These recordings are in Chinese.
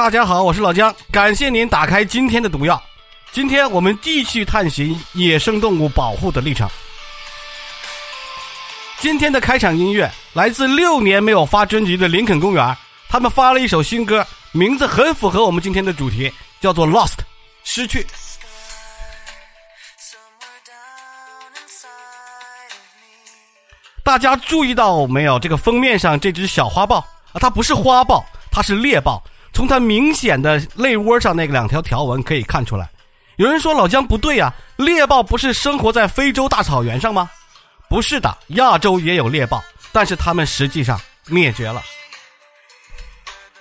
大家好，我是老姜，感谢您打开今天的毒药。今天我们继续探寻野生动物保护的历程。今天的开场音乐来自六年没有发专辑的林肯公园，他们发了一首新歌，名字很符合我们今天的主题，叫做《Lost》，失去。大家注意到没有？这个封面上这只小花豹啊，它不是花豹，它是猎豹。从它明显的肋窝上那个两条条纹可以看出来。有人说老姜不对呀，猎豹不是生活在非洲大草原上吗？不是的，亚洲也有猎豹，但是它们实际上灭绝了。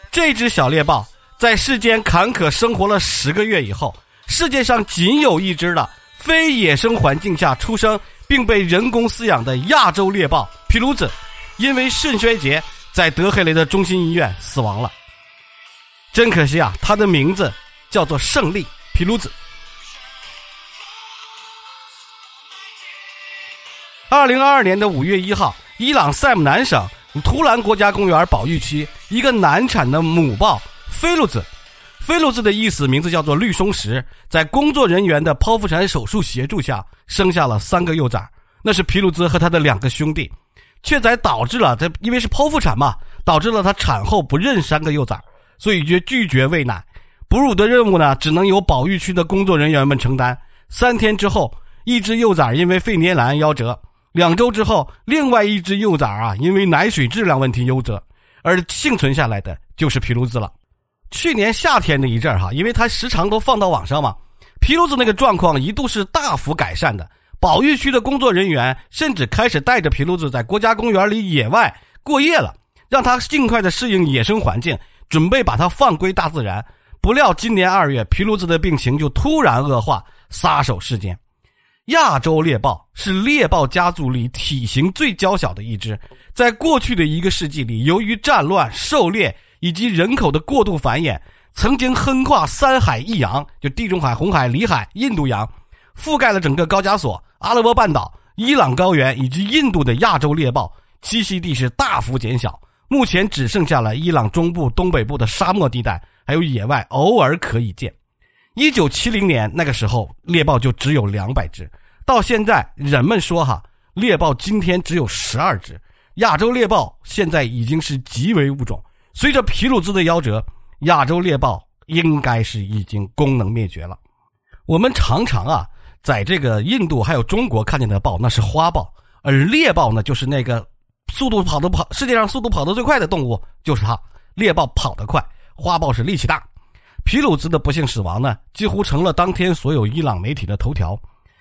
这只小猎豹在世间坎坷生活了十个月以后，世界上仅有一只的非野生环境下出生并被人工饲养的亚洲猎豹皮鲁子，因为肾衰竭在德黑雷的中心医院死亡了。真可惜啊，它的名字叫做胜利皮鲁子。二零二二年的五月一号，伊朗塞姆南省图兰国家公园保育区，一个难产的母豹菲鲁兹，菲鲁兹的意思名字叫做绿松石，在工作人员的剖腹产手术协助下，生下了三个幼崽，那是皮鲁兹和他的两个兄弟，却在导致了他因为是剖腹产嘛，导致了他产后不认三个幼崽，所以就拒绝喂奶，哺乳的任务呢，只能由保育区的工作人员们承担。三天之后，一只幼崽因为肺粘连夭折。两周之后，另外一只幼崽啊，因为奶水质量问题夭折，而幸存下来的就是皮鲁兹了。去年夏天的一阵儿哈，因为它时常都放到网上嘛，皮鲁兹那个状况一度是大幅改善的。保育区的工作人员甚至开始带着皮鲁兹在国家公园里野外过夜了，让它尽快的适应野生环境，准备把它放归大自然。不料今年二月，皮鲁兹的病情就突然恶化，撒手世间。亚洲猎豹是猎豹家族里体型最娇小的一只，在过去的一个世纪里，由于战乱、狩猎以及人口的过度繁衍，曾经横跨三海一洋，就地中海、红海、里海、印度洋，覆盖了整个高加索、阿拉伯半岛、伊朗高原以及印度的亚洲猎豹栖息地是大幅减小，目前只剩下了伊朗中部、东北部的沙漠地带，还有野外偶尔可以见。一九七零年那个时候，猎豹就只有两百只。到现在，人们说哈，猎豹今天只有十二只。亚洲猎豹现在已经是极为物种。随着皮鲁兹的夭折，亚洲猎豹应该是已经功能灭绝了。我们常常啊，在这个印度还有中国看见的豹，那是花豹，而猎豹呢，就是那个速度跑得跑，世界上速度跑得最快的动物就是它。猎豹跑得快，花豹是力气大。皮鲁兹的不幸死亡呢，几乎成了当天所有伊朗媒体的头条。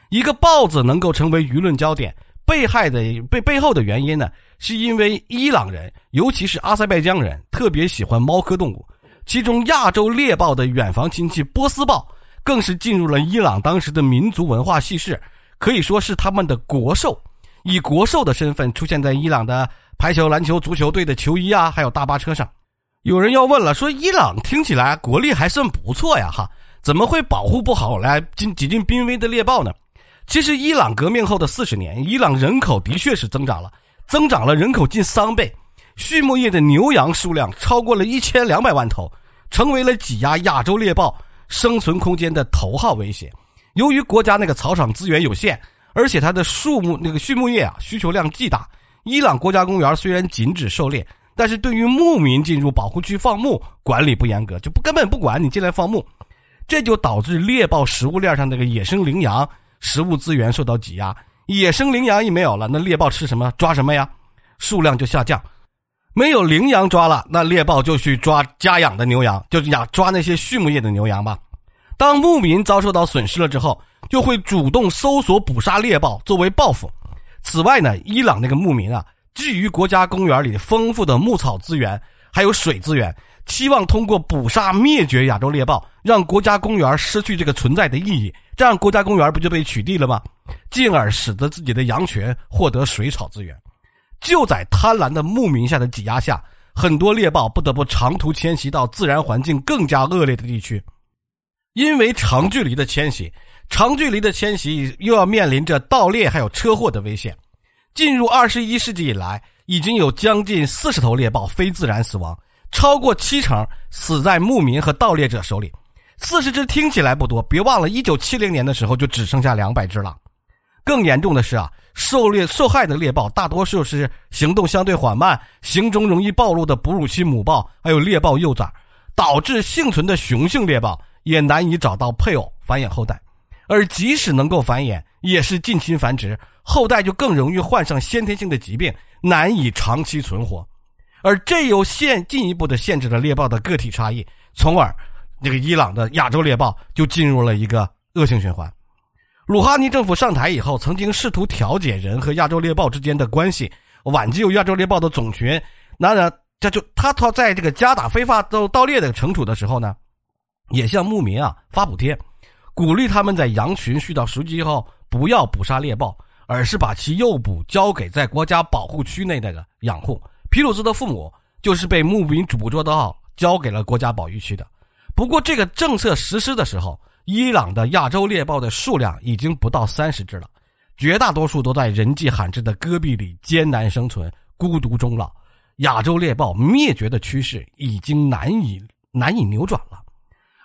一个豹子能够成为舆论焦点，被害的背背后的原因呢，是因为伊朗人，尤其是阿塞拜疆人，特别喜欢猫科动物。其中，亚洲猎豹的远房亲戚波斯豹，更是进入了伊朗当时的民族文化叙事，可以说是他们的国兽，以国兽的身份出现在伊朗的排球、篮球、足球队的球衣啊，还有大巴车上。有人要问了，说伊朗听起来国力还算不错呀，哈，怎么会保护不好来几几近濒危的猎豹呢？其实，伊朗革命后的四十年，伊朗人口的确是增长了，增长了人口近三倍，畜牧业的牛羊数量超过了一千两百万头，成为了挤压亚洲猎豹生存空间的头号威胁。由于国家那个草场资源有限，而且它的树木那个畜牧业啊需求量巨大，伊朗国家公园虽然禁止狩猎。但是对于牧民进入保护区放牧管理不严格，就不根本不管你进来放牧，这就导致猎豹食物链上那个野生羚羊食物资源受到挤压。野生羚羊一没有了，那猎豹吃什么抓什么呀？数量就下降。没有羚羊抓了，那猎豹就去抓家养的牛羊，就养抓那些畜牧业的牛羊吧。当牧民遭受到损失了之后，就会主动搜索捕杀猎豹作为报复。此外呢，伊朗那个牧民啊。基于国家公园里丰富的牧草资源，还有水资源，期望通过捕杀灭绝亚洲猎豹，让国家公园失去这个存在的意义，这样国家公园不就被取缔了吗？进而使得自己的羊群获得水草资源。就在贪婪的牧民下的挤压下，很多猎豹不得不长途迁徙到自然环境更加恶劣的地区。因为长距离的迁徙，长距离的迁徙又要面临着盗猎还有车祸的危险。进入二十一世纪以来，已经有将近四十头猎豹非自然死亡，超过七成死在牧民和盗猎者手里。四十只听起来不多，别忘了，一九七零年的时候就只剩下两百只了。更严重的是啊，受猎受害的猎豹大多数是行动相对缓慢、行踪容易暴露的哺乳期母豹，还有猎豹幼崽，导致幸存的雄性猎豹也难以找到配偶繁衍后代，而即使能够繁衍，也是近亲繁殖，后代就更容易患上先天性的疾病，难以长期存活，而这又限进一步的限制了猎豹的个体差异，从而。这个伊朗的亚洲猎豹就进入了一个恶性循环。鲁哈尼政府上台以后，曾经试图调解人和亚洲猎豹之间的关系，挽救亚洲猎豹的种群。那然，这就他他在这个加打非法盗盗猎的惩处的时候呢，也向牧民啊发补贴，鼓励他们在羊群遇到熟鸡后不要捕杀猎豹，而是把其诱捕交给在国家保护区内的养护。皮鲁兹的父母就是被牧民捕捉到交给了国家保育区的。不过，这个政策实施的时候，伊朗的亚洲猎豹的数量已经不到三十只了，绝大多数都在人迹罕至的戈壁里艰难生存，孤独终老。亚洲猎豹灭绝的趋势已经难以难以扭转了，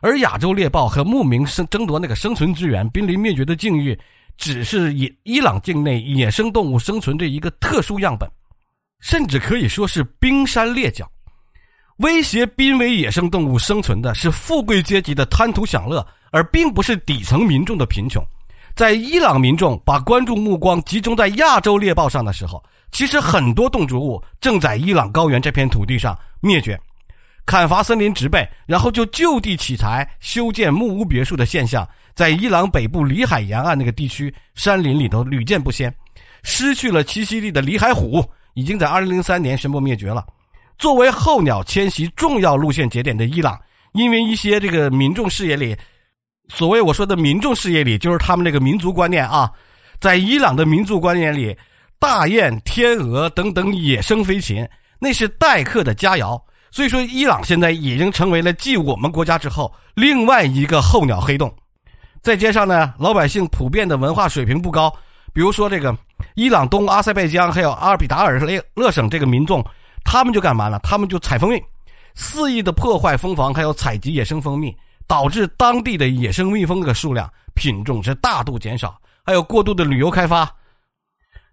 而亚洲猎豹和牧民生争夺那个生存资源、濒临灭绝的境遇，只是伊伊朗境内野生动物生存的一个特殊样本，甚至可以说是冰山列角。威胁濒危野生动物生存的是富贵阶级的贪图享乐，而并不是底层民众的贫穷。在伊朗民众把关注目光集中在亚洲猎豹上的时候，其实很多动植物正在伊朗高原这片土地上灭绝。砍伐森林植被，然后就就地取材修建木屋别墅的现象，在伊朗北部里海沿岸那个地区山林里头屡见不鲜。失去了栖息地的里海虎，已经在2003年宣布灭绝了。作为候鸟迁徙重要路线节点的伊朗，因为一些这个民众视野里，所谓我说的民众视野里，就是他们这个民族观念啊，在伊朗的民族观念里，大雁、天鹅等等野生飞禽，那是待客的佳肴。所以说，伊朗现在已经成为了继我们国家之后另外一个候鸟黑洞。再加上呢，老百姓普遍的文化水平不高，比如说这个伊朗东阿塞拜疆还有阿尔比达尔勒勒省这个民众。他们就干嘛了？他们就采蜂蜜，肆意的破坏蜂房，还有采集野生蜂蜜，导致当地的野生蜜蜂的数量品种是大度减少。还有过度的旅游开发，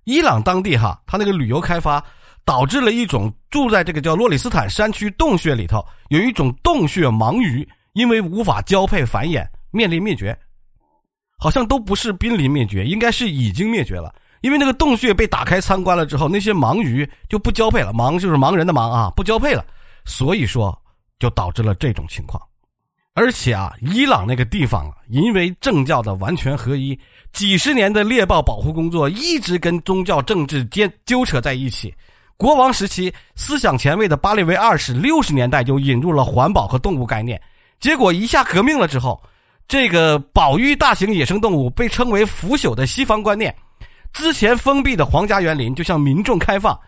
伊朗当地哈，它那个旅游开发导致了一种住在这个叫洛里斯坦山区洞穴里头有一种洞穴盲鱼，因为无法交配繁衍，面临灭绝。好像都不是濒临灭绝，应该是已经灭绝了。因为那个洞穴被打开参观了之后，那些盲鱼就不交配了，盲就是盲人的盲啊，不交配了，所以说就导致了这种情况。而且啊，伊朗那个地方啊，因为政教的完全合一，几十年的猎豹保护工作一直跟宗教政治间纠扯在一起。国王时期思想前卫的巴列维二世六十年代就引入了环保和动物概念，结果一下革命了之后，这个保育大型野生动物被称为腐朽的西方观念。之前封闭的皇家园林就向民众开放，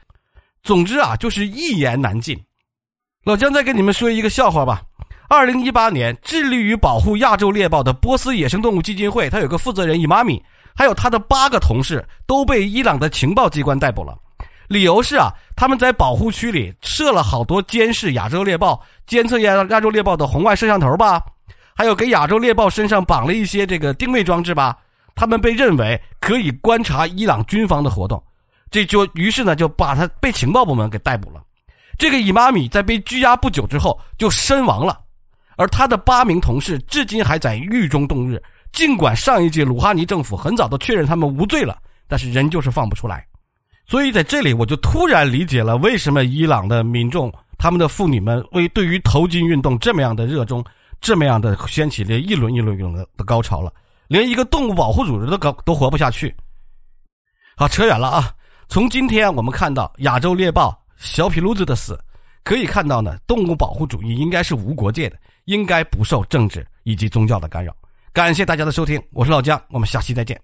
总之啊，就是一言难尽。老姜再跟你们说一个笑话吧。二零一八年，致力于保护亚洲猎豹的波斯野生动物基金会，他有个负责人伊玛米，还有他的八个同事都被伊朗的情报机关逮捕了。理由是啊，他们在保护区里设了好多监视亚洲猎豹、监测亚亚洲猎豹的红外摄像头吧，还有给亚洲猎豹身上绑了一些这个定位装置吧。他们被认为可以观察伊朗军方的活动，这就于是呢就把他被情报部门给逮捕了。这个伊玛米在被拘押不久之后就身亡了，而他的八名同事至今还在狱中度日。尽管上一届鲁哈尼政府很早都确认他们无罪了，但是人就是放不出来。所以在这里我就突然理解了为什么伊朗的民众、他们的妇女们为对于头巾运动这么样的热衷，这么样的掀起了一轮一轮一轮的的高潮了。连一个动物保护组织都搞都活不下去。好，扯远了啊！从今天我们看到亚洲猎豹小皮撸子的死，可以看到呢，动物保护主义应该是无国界的，应该不受政治以及宗教的干扰。感谢大家的收听，我是老姜，我们下期再见。